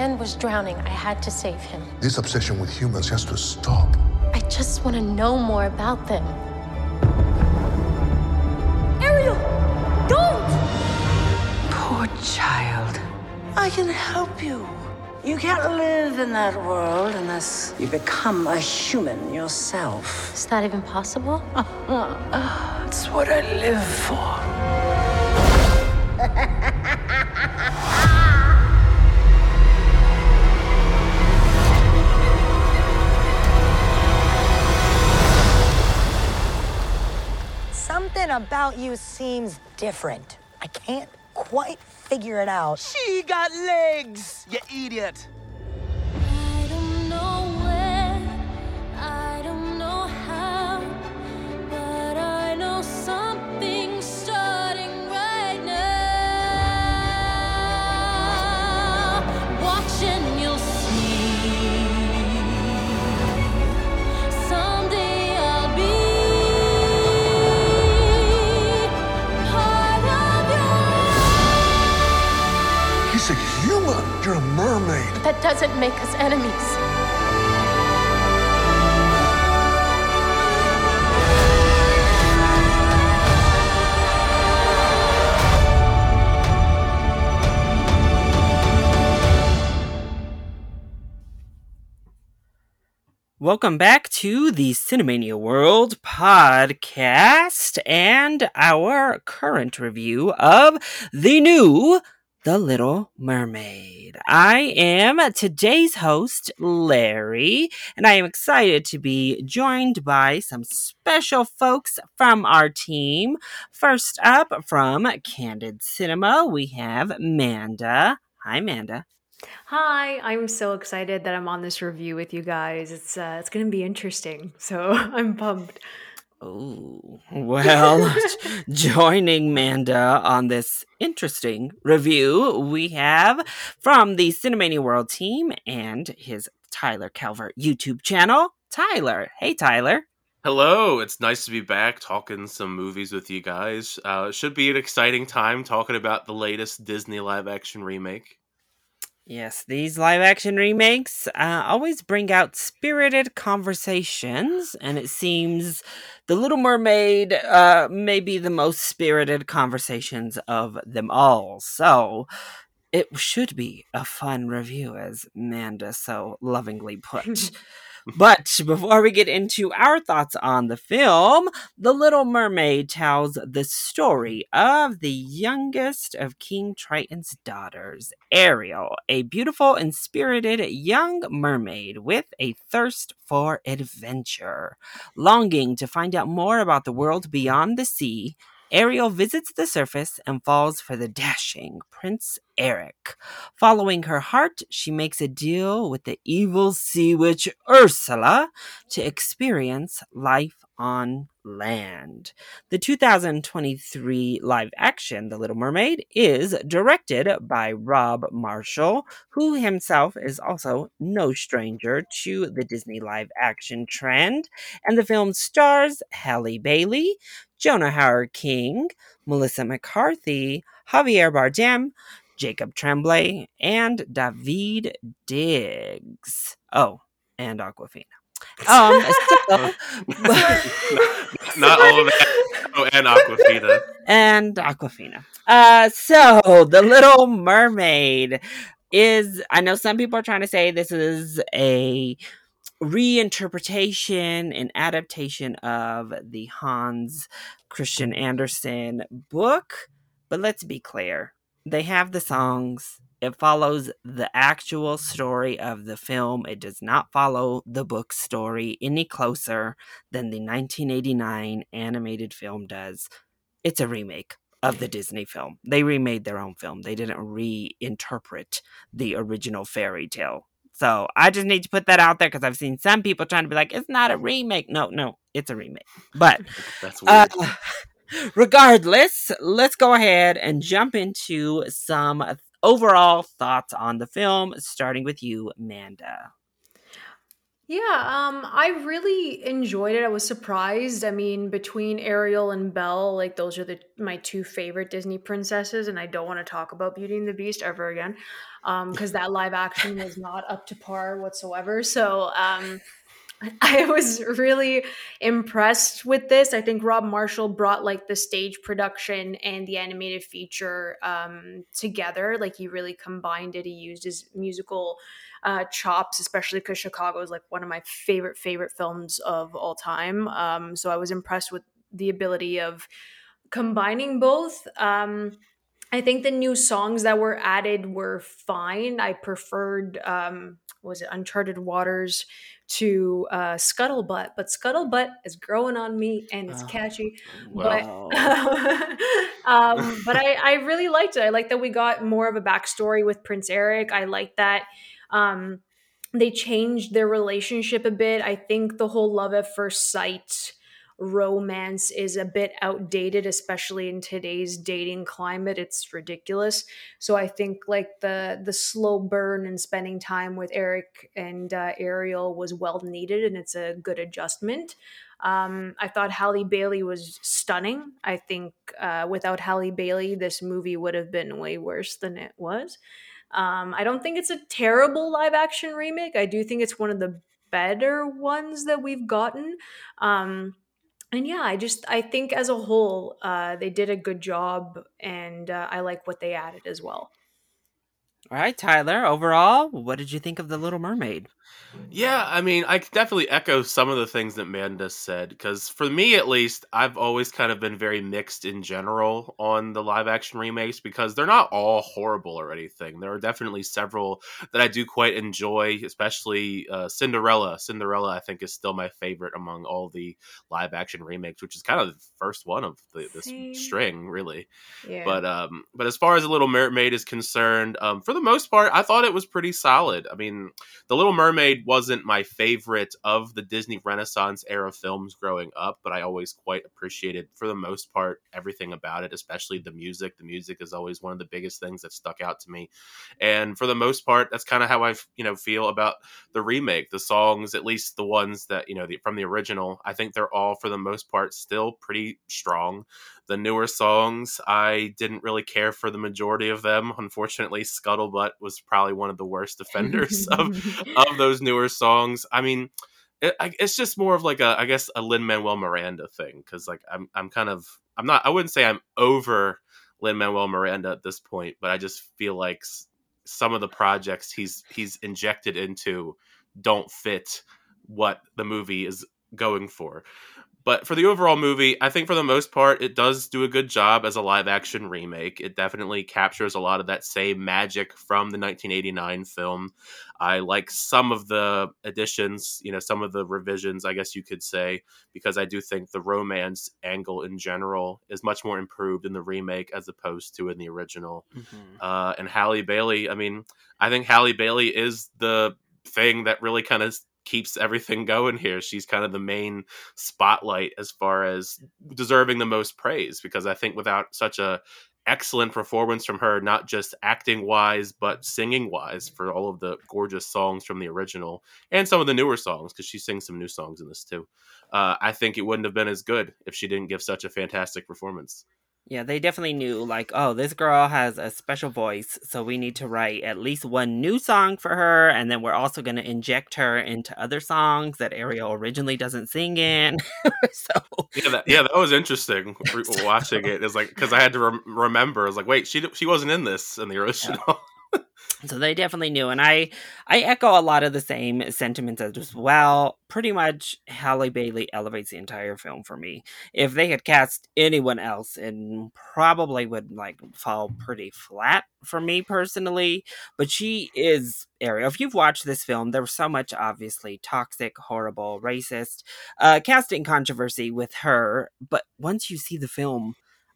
man was drowning. I had to save him. This obsession with humans has to stop. I just want to know more about them. Ariel! Don't! Poor child. I can help you. You can't live in that world unless you become a human yourself. Is that even possible? It's what I live for. About you seems different. I can't quite figure it out. She got legs, you idiot! Make us enemies. Welcome back to the Cinemania World podcast and our current review of the new The Little Mermaid. I am today's host, Larry, and I am excited to be joined by some special folks from our team. First up, from Candid Cinema, we have Manda. Hi, Manda. Hi, I'm so excited that I'm on this review with you guys. It's uh, it's going to be interesting. So I'm pumped. Oh, well, joining Manda on this interesting review, we have from the Cinemania World team and his Tyler Calvert YouTube channel, Tyler. Hey, Tyler. Hello, it's nice to be back talking some movies with you guys. Uh, it should be an exciting time talking about the latest Disney live action remake. Yes, these live action remakes uh, always bring out spirited conversations, and it seems The Little Mermaid uh, may be the most spirited conversations of them all. So it should be a fun review, as Manda so lovingly put. But before we get into our thoughts on the film, The Little Mermaid tells the story of the youngest of King Triton's daughters, Ariel, a beautiful and spirited young mermaid with a thirst for adventure. Longing to find out more about the world beyond the sea, Ariel visits the surface and falls for the dashing Prince Eric. Following her heart, she makes a deal with the evil sea witch Ursula to experience life on land. The 2023 live action The Little Mermaid is directed by Rob Marshall, who himself is also no stranger to the Disney live action trend, and the film stars Halle Bailey, Jonah Hauer-King, Melissa McCarthy, Javier Bardem, Jacob Tremblay, and David Diggs. Oh, and Awkwafina. Um, so- Not all of that. Oh, and Awkwafina. and Awkwafina. Uh, so the Little Mermaid is. I know some people are trying to say this is a reinterpretation and adaptation of the Hans Christian Andersen book, but let's be clear. They have the songs. It follows the actual story of the film. It does not follow the book story any closer than the 1989 animated film does. It's a remake of the Disney film. They remade their own film. They didn't reinterpret the original fairy tale. So I just need to put that out there because I've seen some people trying to be like, it's not a remake. No, no, it's a remake. But That's weird. uh, regardless, let's go ahead and jump into some overall thoughts on the film, starting with you, Manda. Yeah, um, I really enjoyed it. I was surprised. I mean, between Ariel and Belle, like those are the my two favorite Disney princesses, and I don't want to talk about Beauty and the Beast ever again, um, because that live action was not up to par whatsoever. So, um, I was really impressed with this. I think Rob Marshall brought like the stage production and the animated feature um, together. Like he really combined it. He used his musical uh, chops, especially because Chicago is like one of my favorite favorite films of all time. Um, so I was impressed with the ability of combining both. Um, I think the new songs that were added were fine. I preferred um, was it Uncharted Waters to uh, Scuttlebutt, but Scuttlebutt is growing on me and it's Oh, catchy. wow. But um, but I, I really liked it. I like that we got more of a backstory with Prince Eric. I like that um, they changed their relationship a bit. I think the whole love at first sight romance is a bit outdated especially in today's dating climate. It's ridiculous. So i think like the the slow burn and spending time with eric and uh, ariel was well needed and it's a good adjustment. Um, i thought halle bailey was stunning. I think uh, without halle bailey this movie would have been way worse than it was. Um, I don't think it's a terrible live action remake. I do think it's one of the better ones that we've gotten. Um, and yeah, I just I think as a whole, uh, they did a good job, and uh, I like what they added as well. All right, Tyler. Overall, what did you think of the Little Mermaid? Yeah, I mean, I could definitely echo some of the things that Manda said because for me, at least, I've always kind of been very mixed in general on the live action remakes because they're not all horrible or anything. There are definitely several that I do quite enjoy, especially uh, Cinderella. Cinderella, I think, is still my favorite among all the live action remakes, which is kind of the first one of the, this Same. string, really. Yeah. But um, but as far as the Little Mermaid is concerned, um, for the most part, I thought it was pretty solid. I mean, the Little Mermaid wasn't my favorite of the Disney Renaissance era films growing up, but I always quite appreciated, for the most part, everything about it, especially the music. The music is always one of the biggest things that stuck out to me, and for the most part, that's kind of how I you know feel about the remake. The songs, at least the ones that you know the, from the original, I think they're all for the most part still pretty strong. The newer songs, I didn't really care for the majority of them. Unfortunately, Scuttlebutt was probably one of the worst offenders of of those newer songs. I mean, it, it's just more of like a, I guess, a Lin Manuel Miranda thing because like I'm, I'm kind of, I'm not, I wouldn't say I'm over Lin Manuel Miranda at this point, but I just feel like some of the projects he's he's injected into don't fit what the movie is going for. But for the overall movie, I think for the most part, it does do a good job as a live action remake. It definitely captures a lot of that same magic from the 1989 film. I like some of the additions, you know, some of the revisions, I guess you could say, because I do think the romance angle in general is much more improved in the remake as opposed to in the original. Uh, and Halle Bailey, I mean, I think Halle Bailey is the thing that really kind of keeps everything going here. She's kind of the main spotlight as far as deserving the most praise because I think without such a excellent performance from her, not just acting wise, but singing wise for all of the gorgeous songs from the original and some of the newer songs because she sings some new songs in this too. Uh, I think it wouldn't have been as good if she didn't give such a fantastic performance. Yeah, they definitely knew, like, oh, this girl has a special voice, so we need to write at least one new song for her, and then we're also going to inject her into other songs that Ariel originally doesn't sing in. so, Yeah, that, yeah, that was interesting re- watching it. It's like because I had to rem- remember. I was like, wait, she she wasn't in this in the original. so they definitely knew, and I I echo a lot of the same sentiments as well. Pretty much, Halle Bailey elevates the entire film for me. If they had cast anyone else, it probably would like fall pretty flat for me personally. But she is Ariel. If you've watched this film, there was so much obviously toxic, horrible, racist uh, casting controversy with her. But once you see the film,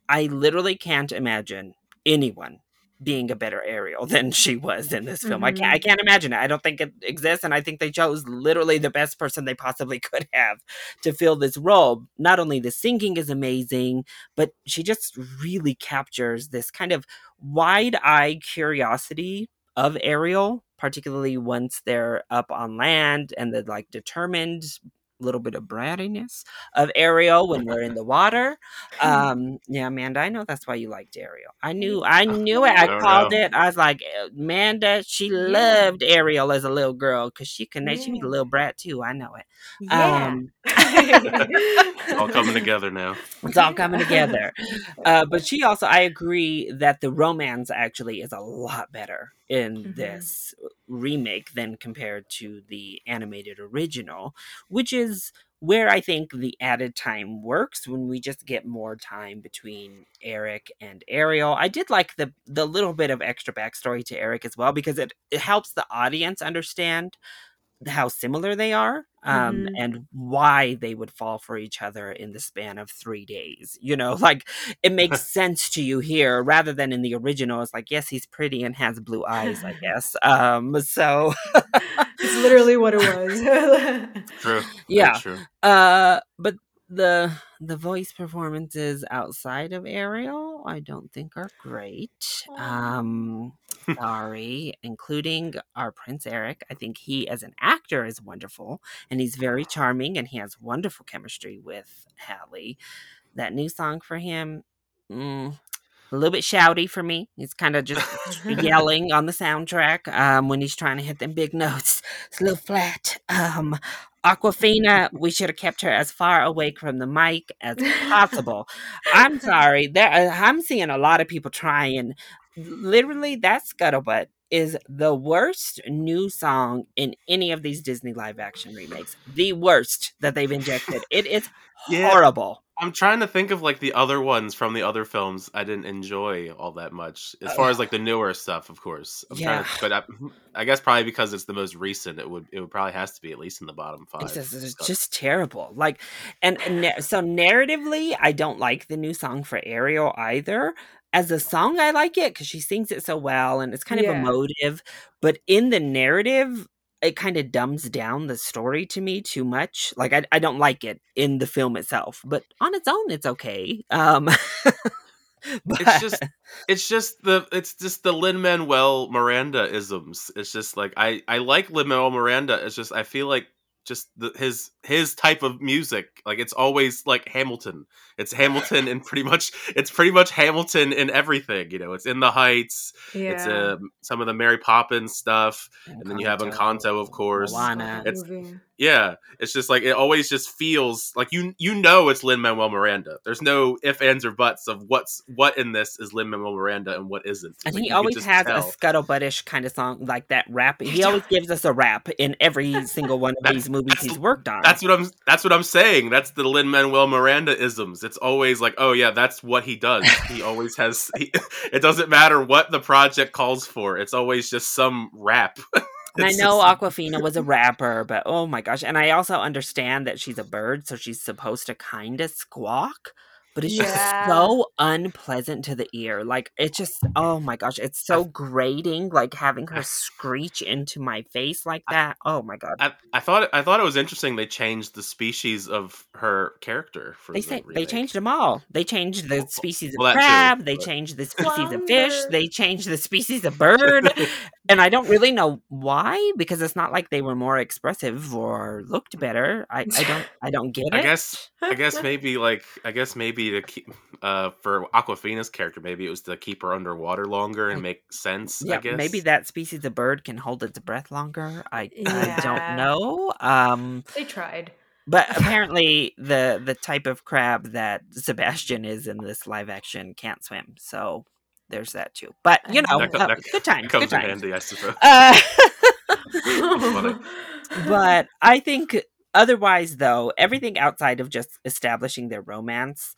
I literally can't imagine anyone being a better Ariel than she was in this film. I can't I mm-hmm. can't imagine it. I don't think it exists and I think they chose literally the best person they possibly could have to fill this role. Not only the singing is amazing, but she just really captures this kind of wide-eyed curiosity of Ariel particularly once they're up on land and the like determined little bit of brattiness of Ariel when we're in the water. Um, yeah, Amanda, I know that's why you liked Ariel. I knew, I knew it. I don't called know. it. I was like, Amanda, she loved Ariel as a little girl because she can. She was a little brat too. I know it. Yeah. Um, It's all coming together now. it's all coming together. Uh, but she also, I agree that the romance actually is a lot better in Mhm. this remake than compared to the animated original, which is where I think the added time works when we just get more time between Eric and Ariel. I did like the the little bit of extra backstory to Eric as well because it, it helps the audience understand how similar they are um Mhm. and why they would fall for each other in the span of three days you know like it makes sense to you here rather than in the original it's like yes he's pretty and has blue eyes i guess um so it's literally what it was. True. Yeah. True. uh but the the voice performances outside of ariel i don't think are great um sorry including our prince eric i think he as an actor is wonderful and he's very charming and he has wonderful chemistry with Halle. That new song for him, mm, a little bit shouty for me. He's kind of just yelling on the soundtrack um, when he's trying to hit them big notes. It's a little flat. Um, Awkwafina, we should have kept her as far away from the mic as possible. I'm sorry. There, uh, I'm seeing a lot of people trying. Literally, that scuttlebutt is the worst new song in any of these Disney live action remakes. The worst that they've injected. It is Yeah. horrible. I'm trying to think of like the other ones from the other films I didn't enjoy all that much. As far as like the newer stuff, of course. I'm trying to, Yeah. but I, I guess probably because it's the most recent, it would it would probably has to be at least in the bottom five. It's just, it's just terrible. Like, and, and na- so narratively, I don't like the new song for Ariel either. As a song, I like it because she sings it so well and it's kind of Yeah. emotive. But in the narrative, it kind of dumbs down the story to me too much. Like, I, I don't like it in the film itself, but on its own, it's okay. Um, but it's just it's just the it's just the Lin Manuel Miranda isms. It's just like I I like Lin Manuel Miranda. It's just I feel like just the, his his type of music like it's always like Hamilton. It's Hamilton and pretty much it's pretty much Hamilton in everything. You know, it's in the Heights. yeah. It's uh, some of the Mary Poppins stuff. And then you have Encanto, of course. Moana. It's- Movie. Yeah, it's just like it always just feels like you you know it's Lin Manuel Miranda. There's no if ands or buts of what's what in this is Lin Manuel Miranda and what isn't. And Like, he always has tell. a scuttlebuttish kind of song like that rap. He He always gives us a rap in every single one of these movies he's worked on. That's what I'm. That's what I'm saying. That's the Lin Manuel Miranda isms. It's always like, oh yeah, that's what he does. He always has. He, it doesn't matter what the project calls for. It's always just some rap. And I know just- Awkwafina was a rapper, but oh my gosh. And I also understand that she's a bird, so she's supposed to kind of squawk, but it's Yeah. just so unpleasant to the ear. Like, it's just, oh my gosh, it's so grating, like having her screech into my face like that. Oh my god. I, I thought. I thought it was interesting. They changed the species of her character for They the say they changed them all. They changed the species of well, that too, crab. they changed the species of fish. They changed the species of bird. and I don't really know why because it's not like they were more expressive or looked better. I, I don't I don't get it. I guess I guess maybe like I guess maybe to keep uh for Awkwafina's character maybe it was to keep her underwater longer and make sense. yeah, I guess maybe that species of bird can hold its breath longer. I I don't know. Um, They tried. but apparently the the type of crab that Sebastian is in this live action can't swim. So there's that too. But you know, That co- uh, that good times. Comes Good in times. handy, I suppose. Uh, but I think otherwise, though, everything outside of just establishing their romance,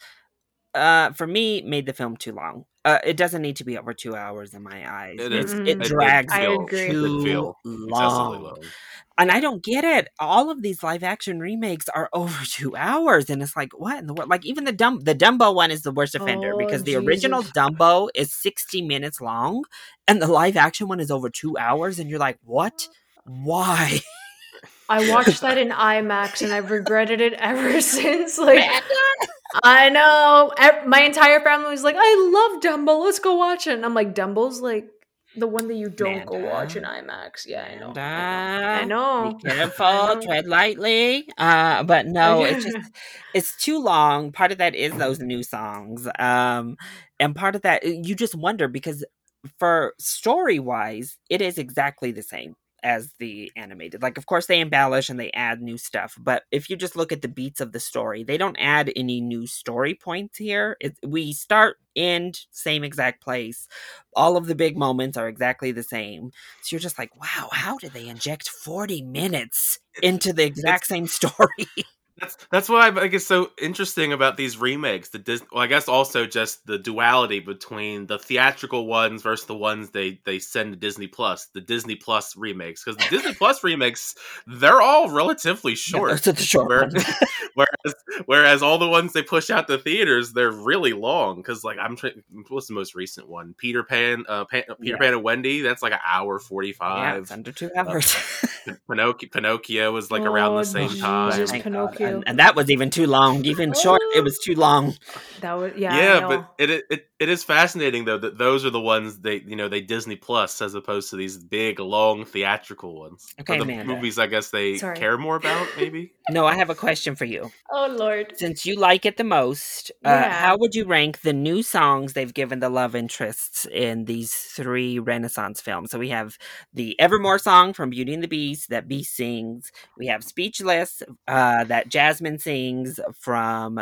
uh, for me, made the film too long. Uh, it doesn't need to be over two hours in my eyes. It It's- is. It, It- it drags I feels- agree. Too feel long. long. And I don't get it. All of these live action remakes are over two hours, and it's like, what in the world? Like even the Dum the Dumbo one is the worst offender Oh, because the original Jesus. Dumbo is sixty minutes long, and the live action one is over two hours, and you're like, what? Why? I watched that in IMAX and I've regretted it ever since. Like, I know my entire family was like, "I love Dumbo. Let's go watch it." And I'm like, "Dumbo's like The one that you don't go watch in IMAX. Yeah, I know. I know. Be I careful, know. tread lightly. Uh, but no, it's just it's too long. Part of that is those new songs. Um, and part of that you just wonder because for story wise, it is exactly the same as the animated. Like, of course, they embellish and they add new stuff, but if you just look at the beats of the story, they don't add any new story points here. It, we start, end, same exact place. All of the big moments are exactly the same. So you're just like, wow, how did they inject 40 minutes into the exact same story? That's that's what I think is so interesting about these remakes. The Dis- well, I guess also just the duality between the theatrical ones versus the ones they they send to Disney Plus, the Disney Plus remakes. Because the Disney Plus remakes, they're all relatively short. those are the short Where- ones. whereas whereas all the ones they push out to theaters, they're really long. Because like I'm trying, what's the most recent one? Peter Pan, uh, Pan, Peter Yeah. Pan and Wendy. That's like an hour forty five yeah, five. it's under two hours. Pinocchio, Pinocchio was like around Oh, the same Jesus. time. Thank God. Pinocchio. And, and that was even too long. Even short, it was too long. That was yeah. Yeah, but it, it it it is fascinating though that those are the ones they you know they Disney Plus as opposed to these big long theatrical ones. Or Okay, the Amanda. movies I guess they Sorry. care more about maybe. No, I have a question for you. oh lord. Since you like it the most, uh, how would you rank the new songs they've given the love interests in these three Renaissance films? So we have the Evermore song from Beauty and the Beast that Beast sings. We have Speechless uh, that Jasmine sings from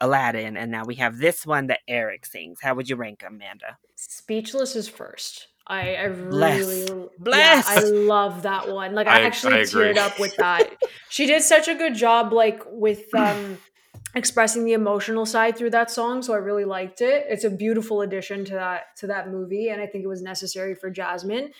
Aladdin, and now we have this one that Eric sings. How would you rank them, Amanda? Speechless is first. I, I Bless. really Bless. Yeah, I love that one. Like I, I- actually I teared up with that. she did such a good job like with um expressing the emotional side through that song, so I really liked it. It's a beautiful addition to that to that movie and I think it was necessary for Jasmine.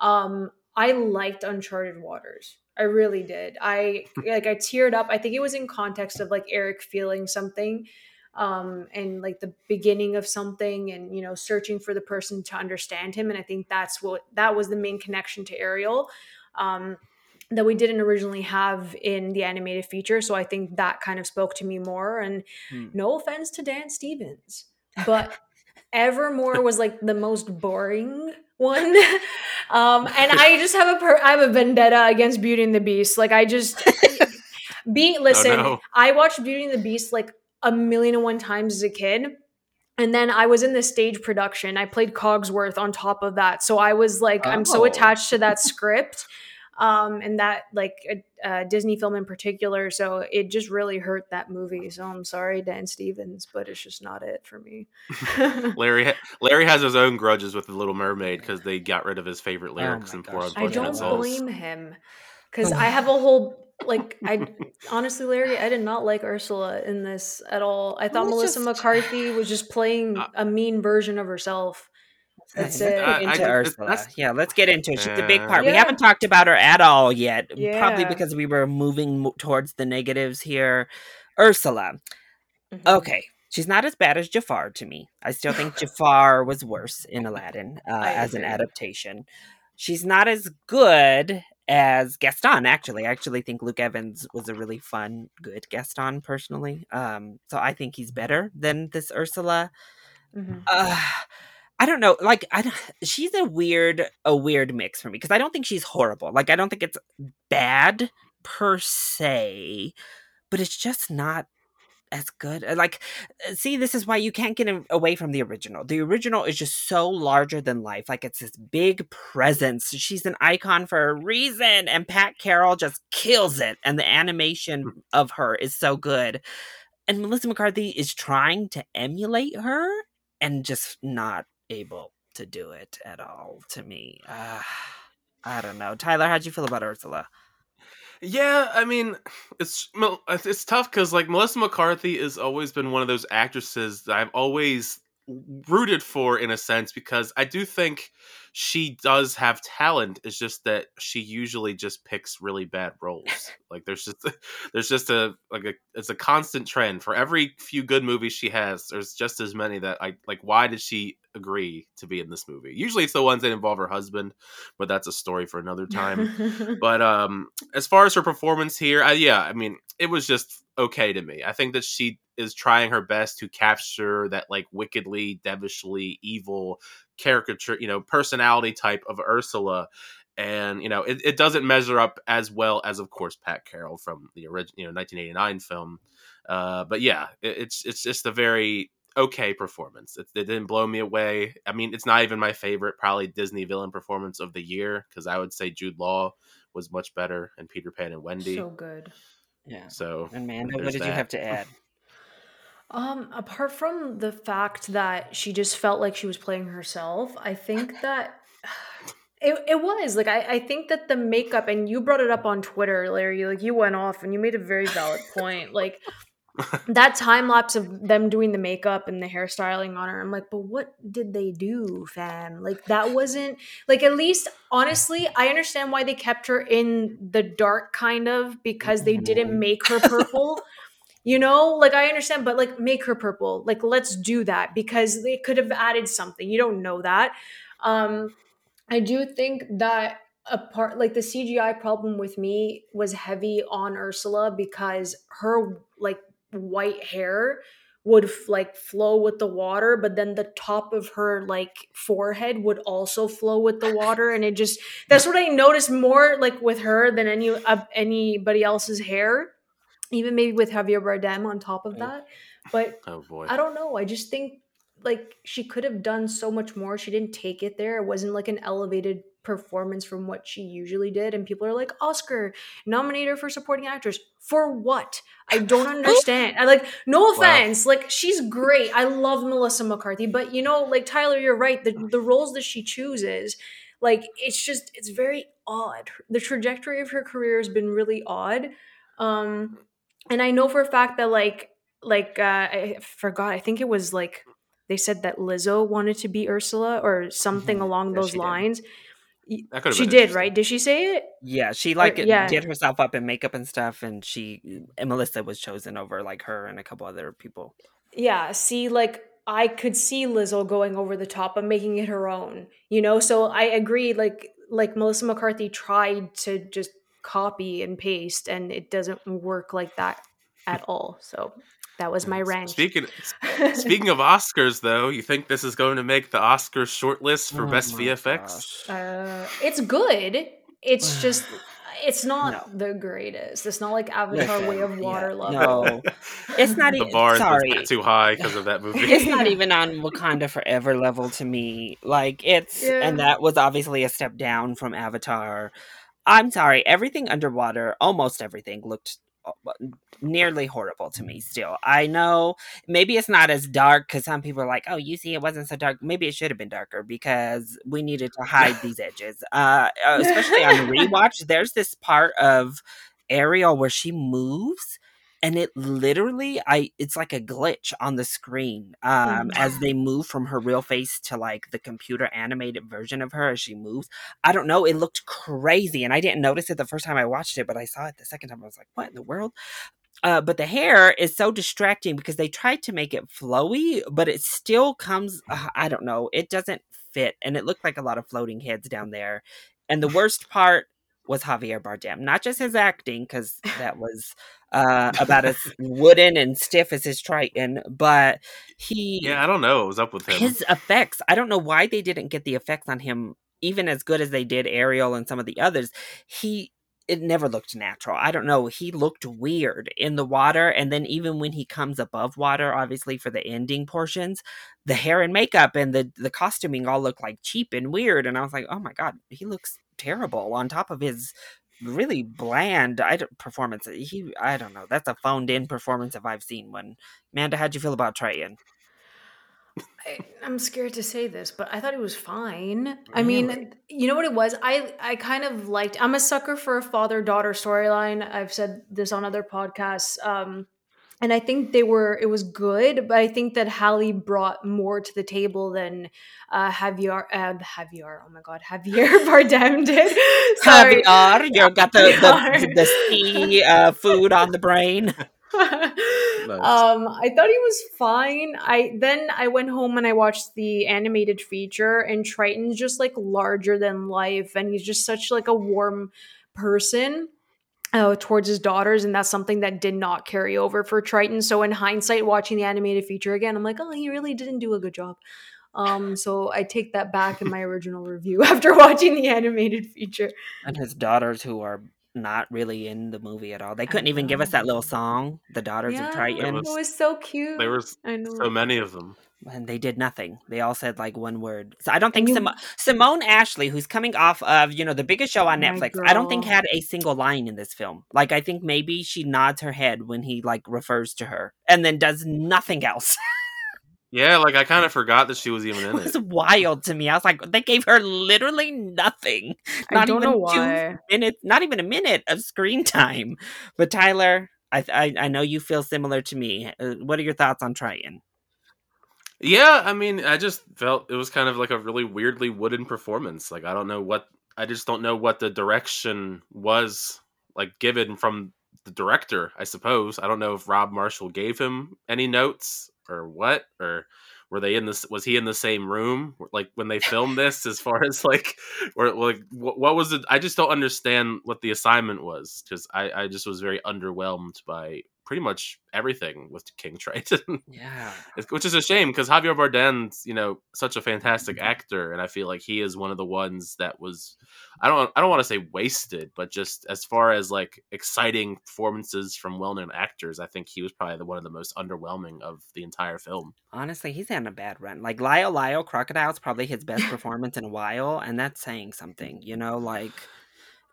Um I liked Uncharted Waters. I really did. I like I teared up. I think it was in context of like Eric feeling something um and like the beginning of something and you know searching for the person to understand him and i think that's what that was the main connection to ariel um that we didn't originally have in the animated feature so i think that kind of spoke to me more and Hmm. no offense to dan stevens but evermore was like the most boring one um and i just have a per- i have a vendetta against beauty and the beast like i just be listen no. i watched beauty and the beast like a million and one times as a kid and then I was in the stage production. I played Cogsworth on top of that. So I was like, I'm so Oh. attached to that script um, and that like a, a Disney film in particular. So it just really hurt that movie. So I'm sorry, Dan Stevens, but it's just not it for me. Larry Larry has his own grudges with the Little Mermaid because they got rid of his favorite lyrics my in Poor gosh. I Unfortunate don't Souls. blame him because I have a whole like I honestly, Larry, I did not like Ursula in this at all. I thought Melissa just- McCarthy was just playing Uh, a mean version of herself. That's Let's it. get I- I into just- Ursula. that's- Yeah, let's get into it. She's a big Yeah. part. We haven't talked about her at all yet, probably because we were moving mo- towards the negatives here. Ursula. Mhm. Okay. She's not as bad as Jafar to me. I still think Jafar was worse in Aladdin uh, as an adaptation. She's not as good as Gaston, actually. I actually think Luke Evans was a really fun, good Gaston, personally. Um, so I think he's better than this Ursula Mhm. uh, I don't know. Like, I don't, she's a weird, a weird mix for me because I don't think she's horrible. Like, I don't think it's bad per se, but it's just not as good. Uh, Like, uh, see, this is why you can't get away from the original. The original is just so larger than life. Like, it's this big presence. She's an icon for a reason, and Pat Carroll just kills it. And the animation of her is so good. And Melissa McCarthy is trying to emulate her and just not able to do it at all to me. Uh, I don't know. Tyler, how'd you feel about Ursula? Yeah, I mean, it's it's tough because like Melissa McCarthy has always been one of those actresses that I've always rooted for in a sense because I do think she does have talent. It's just that she usually just picks really bad roles. like there's just there's just a like a it's a constant trend for every few good movies she has. There's just as many that I like. Why did she agree to be in this movie? Usually it's the ones that involve her husband, but that's a story for another time. But um, as far as her performance here, I, yeah, I mean, it was just okay to me. I think that she is trying her best to capture that like wickedly, devilishly evil caricature, you know, personality type of Ursula. And you know it, it doesn't measure up as well as, of course, Pat Carroll from the original, you know, 1989 film. Uh, but yeah, it, it's it's just a very okay performance. It, it, didn't blow me away. I mean, it's not even my favorite, probably Disney villain performance of the year because I would say Jude Law was much better and Peter Pan and Wendy. So good. Yeah. So and Amanda, what there's did you have to add? Um, apart from the fact that she just felt like she was playing herself, I think that it, it was like I, I think that the makeup and you brought it up on Twitter, Larry. Like you went off and you made a very valid point. Like that time lapse of them doing the makeup and the hairstyling on her, I'm like, but what did they do, fam? Like that wasn't like at least honestly, I understand why they kept her in the dark kind of because they didn't make her purple. You know, like I understand, but like make her purple. Like let's do that because they could have added something. You don't know that. Um I do think that a part like the CGI problem with me was heavy on Ursula because her like white hair would f- like flow with the water but then the top of her like forehead would also flow with the water and it just that's what I noticed more like with her than any of anybody else's hair even maybe with Javier Bardem on top of that but Oh boy. I don't know. I just think like she could have done so much more. She didn't take it there. It wasn't like an elevated performance from what she usually did. And people are like, Oscar, nominate her for supporting actress. For what? I don't understand. I like, no offense. Like, she's great. I love Melissa McCarthy. But you know, like Tyler, you're right. The the roles that she chooses, like, it's just it's very odd. The trajectory of her career has been really odd. Um, and I know for a fact that like like uh, I forgot. I think it was like they said that Lizzo wanted to be Ursula or something Mhm. along Yeah, those lines. did. Lines. Y- That could've She been did, right? Did she say it? Yeah, she like yeah. did herself up in makeup and stuff, and she and Melissa was chosen over like her and a couple other people. Yeah, see, like I could see Lizzo going over the top and making it her own, you know. So I agree. Like like Melissa McCarthy tried to just copy and paste, and it doesn't work like that at all. So that was my rank. Speaking speaking of Oscars, though, you think this is going to make the Oscars shortlist for Oh best VFX? Uh, it's good. It's just it's not the greatest. It's not like Avatar: Way of Water yeah, level. No, it's not the even. bar sorry, set too high because of that movie. it's not even on Wakanda Forever level to me. Like it's, Yeah. and that was obviously a step down from Avatar. I'm sorry, everything underwater, almost everything looked nearly horrible to me. Still, I know maybe it's not as dark because some people are like, "Oh, you see, it wasn't so dark." Maybe it should have been darker because we needed to hide these edges. Uh, especially on the rewatch, there's this part of Ariel where she moves and it literally i it's like a glitch on the screen um as they move from her real face to like the computer animated version of her as she moves i don't know it looked crazy and i didn't notice it the first time i watched it but i saw it the second time i was like what in the world uh, but the hair is so distracting because they tried to make it flowy, but it still comes. Uh, I don't know. It doesn't fit, and it looked like a lot of floating heads down there. And the worst part was Javier Bardem, not just his acting, because that was uh, about as wooden and stiff as his Triton, but he yeah, I don't know what was up with him. his effects. I don't know why they didn't get the effects on him even as good as they did Ariel and some of the others. He it never looked natural. I don't know. He looked weird in the water, and then even when he comes above water, obviously for the ending portions, the hair and makeup and the the costuming all look like cheap and weird. And I was like, oh my god, he looks terrible. On top of his really bland I don't, performance, he I don't know. That's a phoned in performance if I've seen one. Amanda, how'd you feel about Triton? I, I'm scared to say this, but I thought it was fine. I mean, you know what it was? I I kind of liked. I'm a sucker for a father daughter storyline. I've said this on other podcasts. Um, and I think they were. It was good, but I think that Halle brought more to the table than uh, Javier. Uh, Javier. Oh my God, Javier Bardem did. Sorry. Caviar, you got the the, Caviar. the sea uh, food on the brain. um i thought he was fine i then i went home and i watched the animated feature and triton's just like larger than life and he's just such like a warm person uh, towards his daughters, and that's something that did not carry over for Triton. So in hindsight, watching the animated feature again, I'm like, oh, he really didn't do a good job. Um, so I take that back in my original review after watching the animated feature. And his daughters, who are not really in the movie at all, they couldn't even give us that little song, "The Daughters Yeah, of it Triton," was- was so cute. There was so many of them. And they did nothing. They all said like one word. So I don't think you- Simo- Simone Ashley, who's coming off of you know the biggest show on My Netflix, I don't think had a single line in this film. Like I think maybe she nods her head when he like refers to her, and then does nothing else. Yeah, like I kind of forgot that she was even it in was it. wild to me. I was like, they gave her literally nothing. I Not don't even know two minutes, not even a minute of screen time. But Tyler, I I, I know you feel similar to me. Uh, what are your thoughts on Triton? Yeah, I mean, I just felt it was kind of like a really weirdly wooden performance. Like I don't know what I just don't know what the direction was like given from the director, I suppose. I don't know if Rob Marshall gave him any notes or what or were they in this was he in the same room like when they filmed this as far as like or like what, what was it i just don't understand what the assignment was because I, I just was very underwhelmed by pretty much everything with king triton Yeah. Which is a shame because Javier Bardem's, you know, such a fantastic mm-hmm. actor, and I feel like he is one of the ones that was, I don't, I don't want to say wasted, but just as far as like exciting performances from well-known actors, I think he was probably the one of the most underwhelming of the entire film. Honestly, he's had a bad run. Like Lyle Lyle Crocodile's probably his best performance in a while, and that's saying something, you know, like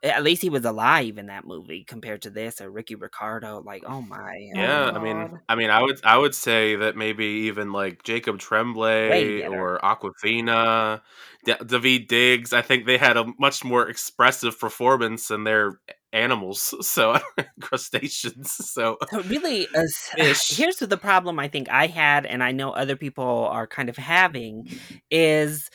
at least he was alive in that movie compared to this or Ricky Ricardo. Like, oh my. oh yeah, my I mean, I mean, I would, I would say that maybe even like Jacob Tremblay or Awkwafina, D- David Diggs, I think they had a much more expressive performance than their animals, so crustaceans. So So really, uh, here's the problem I think I had, and I know other people are kind of having, is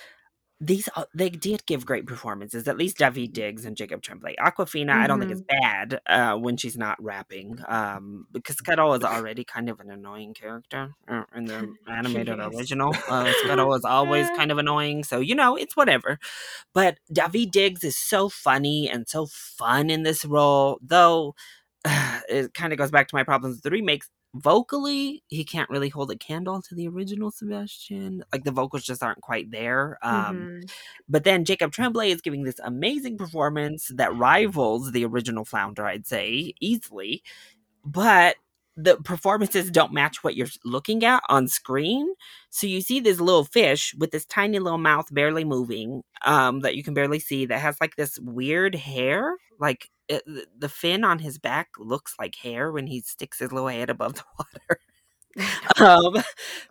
these uh, they did give great performances. At least David Diggs and Jacob Tremblay. Awkwafina, I don't think is bad uh, when she's not rapping, um, because Scuttle is already kind of an annoying character uh, in the animated original. Uh, Scuttle is always kind of annoying, so you know it's whatever. But David Diggs is so funny and so fun in this role, though it kind of goes back to my problems with the remakes. Vocally, he can't really hold a candle to the original Sebastian. Like the vocals just aren't quite there. Um, Mhm. But then Jacob Tremblay is giving this amazing performance that rivals the original Flounder, I'd say, easily. But the performances don't match what you're looking at on screen. So you see this little fish with this tiny little mouth barely moving, um, that you can barely see, that has like this weird hair. Like it, the- the fin on his back looks like hair when he sticks his little head above the water. um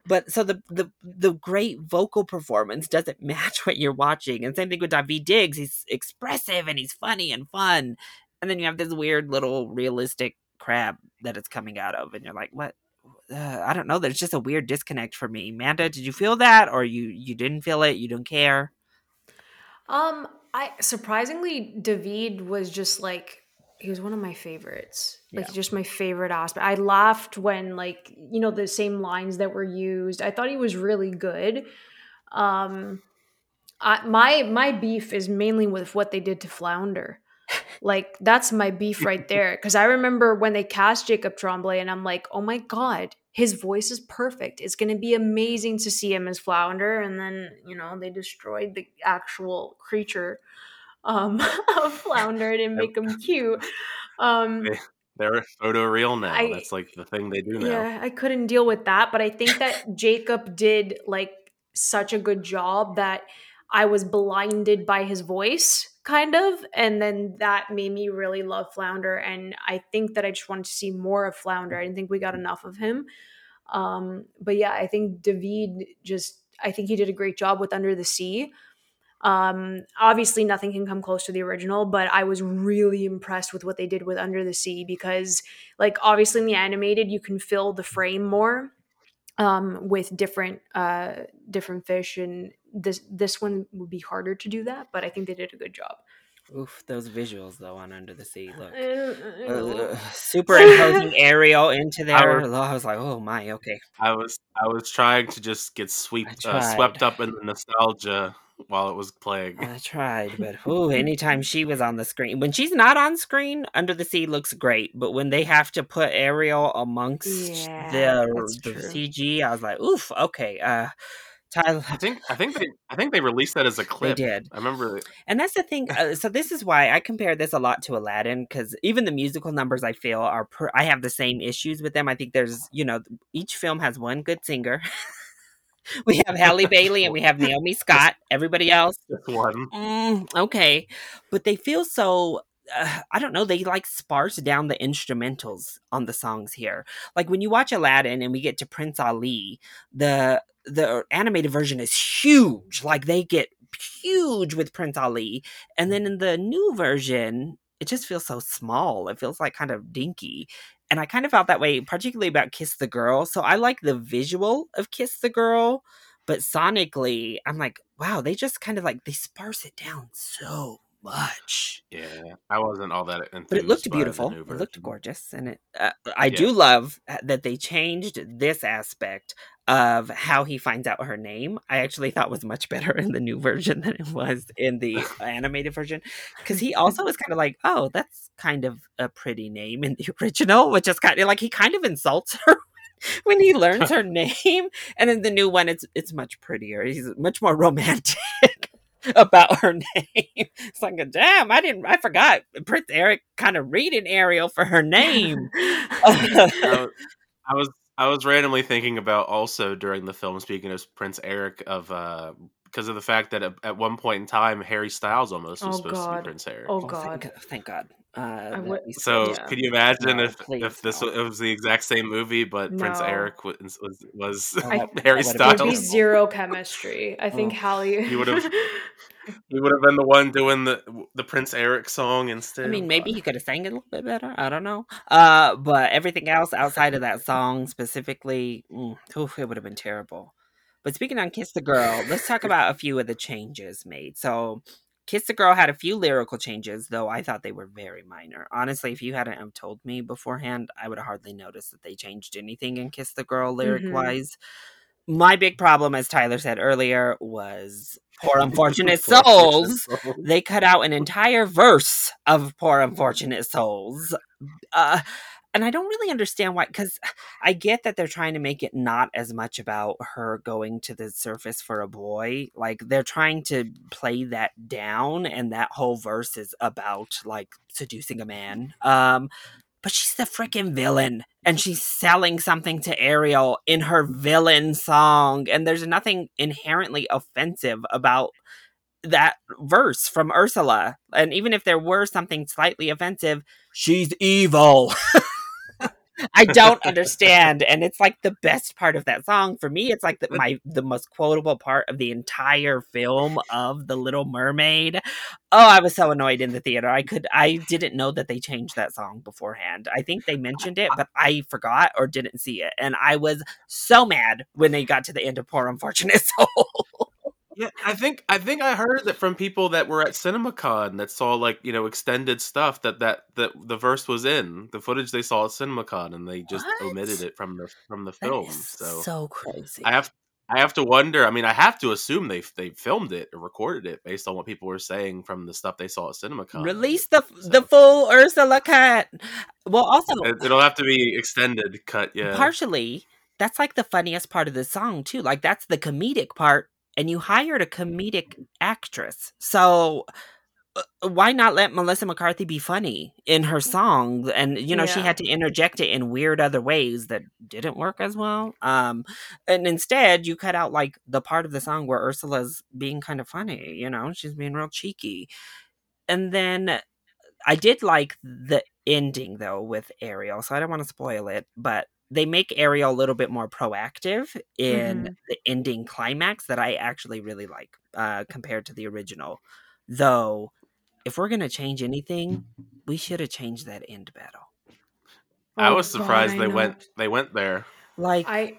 but so the the the great vocal performance doesn't match what you're watching and same thing with david diggs he's expressive and he's funny and fun and then you have this weird little realistic crab that it's coming out of and you're like what? Uh, i don't know there's just a weird disconnect for me. Manda did you feel that or you you didn't feel it you don't care? Um, I surprisingly, David was just like he was one of my favorites. Like Yeah. just my favorite aspect. I laughed when like you know the same lines that were used. I thought he was really good. Um, I, my my beef is mainly with what they did to Flounder. Like that's my beef right there. Because I remember when they cast Jacob Tremblay, and I'm like, oh my god, his voice is perfect. It's gonna be amazing to see him as Flounder. And then you know they destroyed the actual creature um, of Flounder and make him cute. Um, they're a photoreal now. I- That's like the thing they do now. yeah, I couldn't deal with that, but I think that Jacob did like such a good job that I was blinded by his voice, kind of, and then that made me really love Flounder. And I think that I just wanted to see more of Flounder. I didn't think we got enough of him. Um, but yeah, I think David just, I think he did a great job with Under the Sea. Um, obviously, nothing can come close to the original, but I was really impressed with what they did with Under the Sea because like obviously in the animated you can fill the frame more um with different uh different fish and this this one would be harder to do that but i think they did a good job oof those visuals though on under the sea look I uh, superimposing Ariel into there. was- I was like, oh my, okay. I was I was trying to just get sweep I uh, swept up in the nostalgia while it was playing. I tried, but ooh, anytime she was on the screen, when she's not on screen, Under the Sea looks great. But when they have to put Ariel amongst Yeah, the the. CG, I was like, oof, okay. Uh, Tyler, I think I think they I think they released that as a clip. They did. I remember. And that's the thing. Uh, so this is why I compare this a lot to Aladdin because even the musical numbers I feel are per- I have the same issues with them. I think there's you know each film has one good singer. we have Halle Bailey and we have Naomi Scott. Everybody else, This one. mm, okay, but they feel so. Uh, I don't know. They like sparse down the instrumentals on the songs here. Like when you watch Aladdin and we get to Prince Ali, the the animated version is huge. Like they get huge with Prince Ali, and then in the new version, it just feels so small. It feels like kind of dinky. And I kind of felt that way, particularly about Kiss the Girl. So I like the visual of Kiss the Girl, but sonically, I'm like, wow, they just kind of like they sparse it down so much. Yeah, I wasn't all that. But it looked enthused by the beautiful. It looked gorgeous, and it. Uh, I do love that they changed this aspect of how he finds out her name. I actually thought was much better in the new version than it was in the animated version, because he also was kind of like, "Oh, that's kind of a pretty name in the original," which is kind of like he kind of insults her. When he learns her name, and in the new one, it's it's much prettier. He's much more romantic about her name. It's like, a damn, I didn't, I forgot. Prince Eric kind of reading Ariel for her name. I, I was I was randomly thinking about also during the film. Speaking of Prince Eric, of uh, because of the fact that at, at one point in time Harry Styles almost was Oh, supposed to be Prince Eric. Oh Oh, god. Thank, thank God. Uh, would- we So Yeah. could you imagine No, if if this no. was, it was the exact same movie, but Prince Eric was was, was Oh, that- that Harry would've There'd be zero chemistry. I think Oh. Halle. He would've- He would have been the one doing the the Prince Eric song instead. I mean, maybe he could have sang it a little bit better. I don't know. Uh, but everything else outside of that song specifically, mm, oof, it would have been terrible. But speaking on Kiss the Girl, let's talk about a few of the changes made. So, Kiss the Girl had a few lyrical changes, though I thought they were very minor. Honestly, if you hadn't have told me beforehand, I would have hardly noticed that they changed anything in Kiss the Girl lyric wise. My big problem, as Tyler said earlier, was Poor Unfortunate Souls they cut out an entire verse of poor unfortunate souls uh, and i don't really understand why because i get that they're trying to make it not as much about her going to the surface for a boy like they're trying to play that down and that whole verse is about like seducing a man um but she's the freaking villain and she's selling something to Ariel in her villain song and there's nothing inherently offensive about that verse from Ursula. And even if there were something slightly offensive, she's evil. I don't understand, and it's like the best part of that song for me. It's like the, my the most quotable part of the entire film of the Little Mermaid. Oh, I was so annoyed in the theater. I could I didn't know that they changed that song beforehand. I think they mentioned it, but I forgot or didn't see it, and I was so mad when they got to the end of Poor Unfortunate Soul. Yeah, I think I think I heard that from people that were at CinemaCon that saw like you know extended stuff that that that the verse was in the footage they saw at CinemaCon and they just What? omitted it from the from the film. So, so crazy. I have I have to wonder. I mean, I have to assume they they filmed it or recorded it based on what people were saying from the stuff they saw at CinemaCon. Release the So- the full Ursula cut. Well, also It, it'll have to be extended cut. Yeah, partially that's like the funniest part of the song too. Like that's the comedic part, and you hired a comedic actress, so. uh, Why not let Melissa McCarthy be funny in her songs? And you know she had to interject it in weird other ways that didn't work as well. Um, and instead you cut out like the part of the song where Ursula's being kind of funny. You know she's being real cheeky, and then I did like the ending though with Ariel, so I don't want to spoil it, but they make Ariel a little bit more proactive in Mhm. the ending climax that I actually really like uh, compared to the original. Though, if we're gonna change anything, we should have changed that end battle. I Oh, was God, surprised I they know. went they went there. Like, I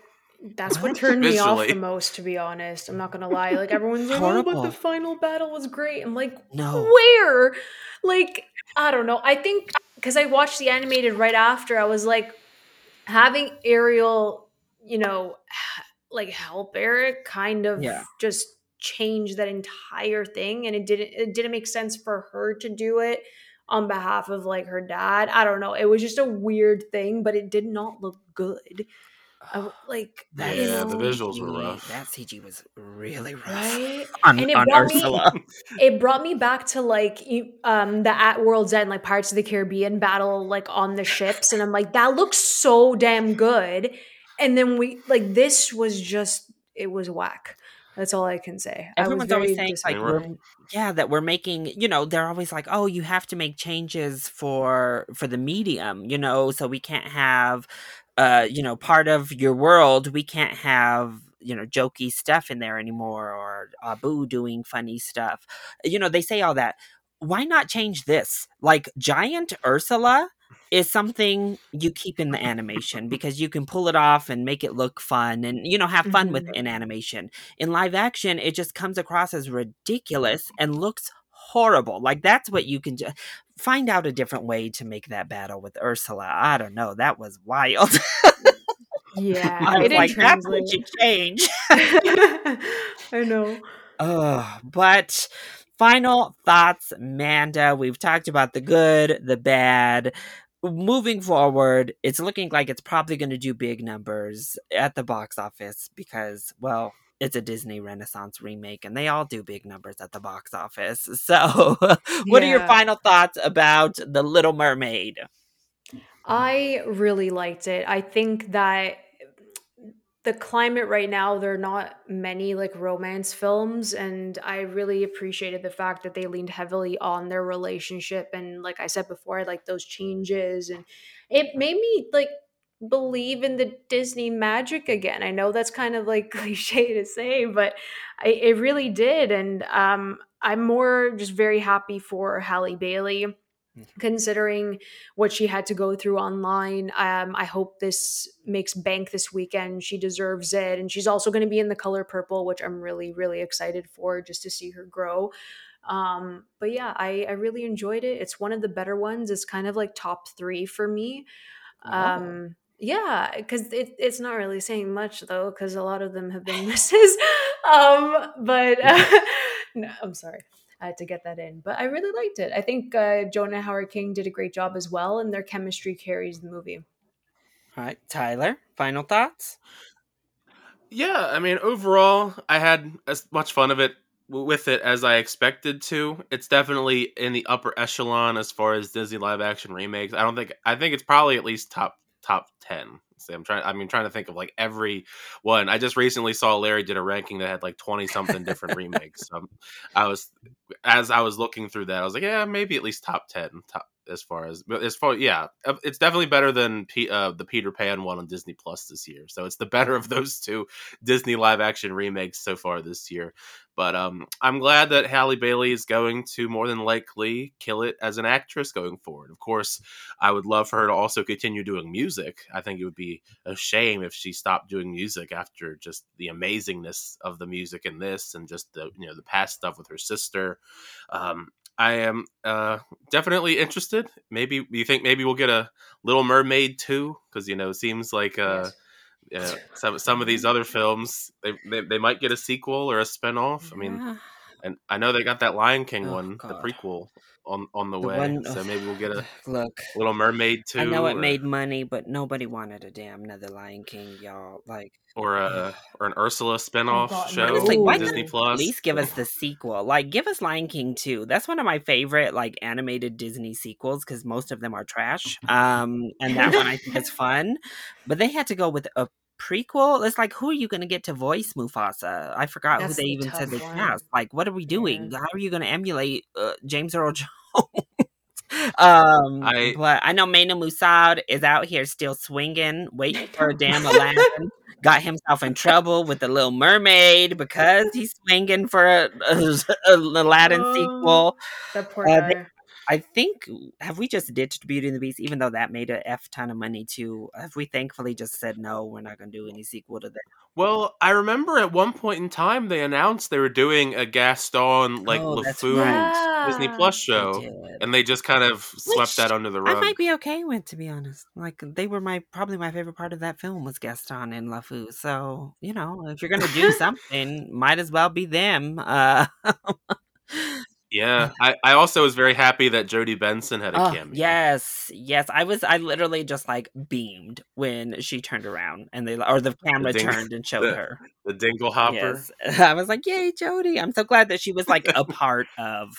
that's what What? turned me off the most, to be honest. I'm not gonna lie. Like everyone's like, oh, but the final battle was great. I'm like, no, where? Like, I don't know. I think because I watched the animated right after, I was like, having Ariel, you know, like help Eric kind of Yeah. just change that entire thing and it didn't it didn't make sense for her to do it on behalf of like her dad. I don't know. It was just a weird thing, but it did not look good. I w like That you Yeah, the know, visuals were CG rough. That CG was really rough. Right? on, And it on brought me, it brought me back to like um the at world's end like pirates of the caribbean battle like on the ships and i'm like that looks so damn good. And then we like this was just it was whack. That's all i can say. Everyone's I was always saying like disappointed. we're. yeah that we're making you know they're always like oh you have to make changes for for the medium you know so we can't have uh you know part of your world we can't have you know jokey stuff in there anymore or Abu doing funny stuff. You know they say all that. Why not change this? Like giant Ursula is something you keep in the animation because you can pull it off and make it look fun and you know have fun with it in animation. In live action it just comes across as ridiculous and looks horrible. Like that's what you can ju- find out a different way to make that battle with ursula i don't know that was wild yeah i it was didn't like that's what you change i know Ugh, but final thoughts, Manda. We've talked about the good, the bad. Moving forward, it's looking like it's probably going to do big numbers at the box office because, well, it's a Disney Renaissance remake and they all do big numbers at the box office. So, what are your final thoughts about The Little Mermaid? I really liked it. I think that the climate right now, there are not many like romance films, and I really appreciated the fact that they leaned heavily on their relationship. And like I said before, I like those changes, and it made me like believe in the Disney magic again. I know that's kind of like cliche to say, but I, it really did. And um, I'm more just very happy for Halle Bailey considering what she had to go through online. Um, I hope this makes bank this weekend. She deserves it. And she's also going to be in the color purple, which I'm really, really excited for just to see her grow. Um, but yeah, I, I really enjoyed it. It's one of the better ones. It's kind of like top three for me. Um, yeah, because it, it's not really saying much though, because a lot of them have been misses. um, but no, I'm sorry. I had to get that in, but I really liked it. I think uh, Jonah Hauer-King did a great job as well, and their chemistry carries the movie. All right, Tyler, final thoughts? Yeah, I mean, overall, I had as much fun of it with it as I expected to. It's definitely in the upper echelon as far as Disney live action remakes. I don't think I think it's probably at least top top ten. See, I'm trying. I mean, trying to think of like every one. I just recently saw Larry did a ranking that had like twenty something different remakes. So um, I was as I was looking through that, I was like, yeah, maybe at least top ten. Top as far as as far yeah, uh, it's definitely better than P, uh, the Peter Pan one on Disney Plus this year. So it's the better of those two Disney live action remakes so far this year. But um, I'm glad that Halle Bailey is going to more than likely kill it as an actress going forward. Of course, I would love for her to also continue doing music. I think it would be a shame if she stopped doing music after just the amazingness of the music in this and just the you know the past stuff with her sister. Um, I am uh, definitely interested. Maybe you think maybe we'll get a Little Mermaid too, because you know it seems like uh, uh, some some of these other films they, they they might get a sequel or a spinoff. I mean, Yeah. And I know they got that Lion King Oh, one, God. the prequel on on the, The way. one- so maybe we'll get a Look, Little Mermaid too. I know it or, made money, but nobody wanted a damn another Lion King, y'all. Like, or a or an Ursula spinoff God, show honestly, why on not Disney at least give us the sequel? Like, give us Lion King 2. That's one of my favorite, like, animated Disney sequels because most of them are trash. Um, and that one I think is fun. But they had to go with a prequel. It's like, who are you going to get to voice Mufasa? I forgot That's who they the even said they one. cast. Like, what are we doing? How are you going to emulate uh, James Earl Jones? um, I- but I know Mena Massoud is out here still swinging, waiting for a damn Aladdin. Got himself in trouble with the Little Mermaid because he's swinging for a, a, Aladdin Oh. sequel. That poor Uh, guy. I think have we just ditched Beauty and the Beast, even though that made a f ton of money too? Have we thankfully just said no, we're not going to do any sequel to that? Well, I remember at one point in time they announced they were doing a Gaston like Oh, LeFou right. Disney Plus show, and they just kind of swept Which that under the rug. I might be okay with, to be honest. Like they were my probably my favorite part of that film was Gaston and LeFou. So you know, if you're gonna do something, might as well be them. Uh, Yeah, I, I also was very happy that Jodi Benson had a oh, cameo. yes, yes. I was. I literally just like beamed when she turned around and they or the camera ding- turned and showed the- her. the dinglehopper. Yes, I was like, "Yay, Jodie!" I'm so glad that she was like a part of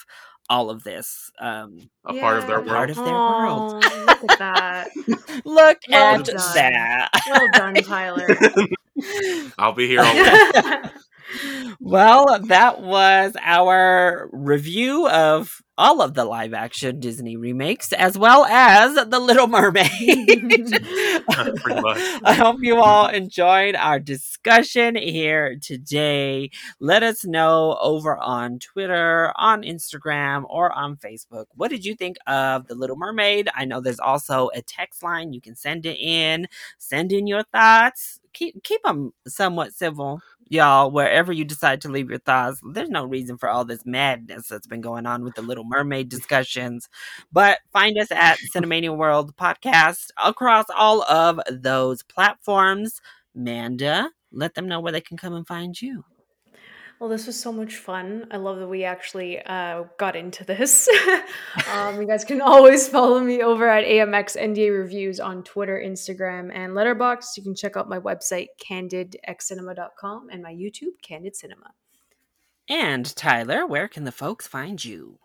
all of this. Um, a part of their world. Part of their world. Aw, Look at that. look Well at done. that. Well done, Tyler. I'll be here all week. Well, that was our review of all of the live action Disney remakes, as well as The Little Mermaid. I hope you all enjoyed our discussion here today. Let us know over on Twitter, on Instagram, or on Facebook. What did you think of The Little Mermaid? I know there's also a text line. You can send it in. Send in your thoughts. Keep keep them somewhat civil, y'all. Wherever you decide to leave your thoughts, there's no reason for all this madness that's been going on with the Little Mermaid discussions. But find us at Cinemania World Podcast across all of those platforms. Manda, let them know where they can come and find you. Well, this was so much fun. I love that we actually uh, got into this. um, you guys can always follow me over at AMX NDA Reviews on Twitter, Instagram, and Letterboxd. You can check out my website, candidxcinema.com, and my YouTube, Candid Cinema. And Tyler, where can the folks find you?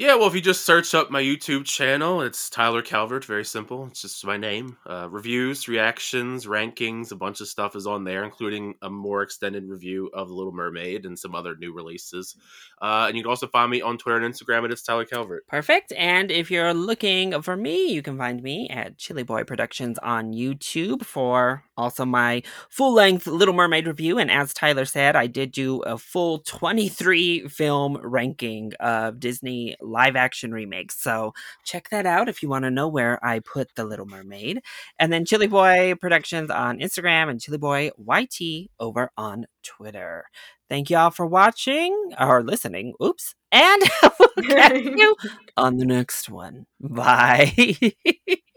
Yeah, well, if you just search up my YouTube channel, it's Tyler Calvert. Very simple. It's just my name. Uh, reviews, reactions, rankings, a bunch of stuff is on there, including a more extended review of The Little Mermaid and some other new releases. Uh, and you can also find me on Twitter and Instagram, and it's Tyler Calvert. Perfect. And if you're looking for me, you can find me at Chilly Boy Productions on YouTube for also my full length Little Mermaid review. And as Tyler said, I did do a full 23 film ranking of Disney live action remakes. So check that out if you want to know where I put The Little Mermaid. And then Chilly Boy Productions on Instagram and Chilly Boy YT over on Twitter. Thank y'all for watching or listening. Oops. And we'll catch you on the next one. Bye.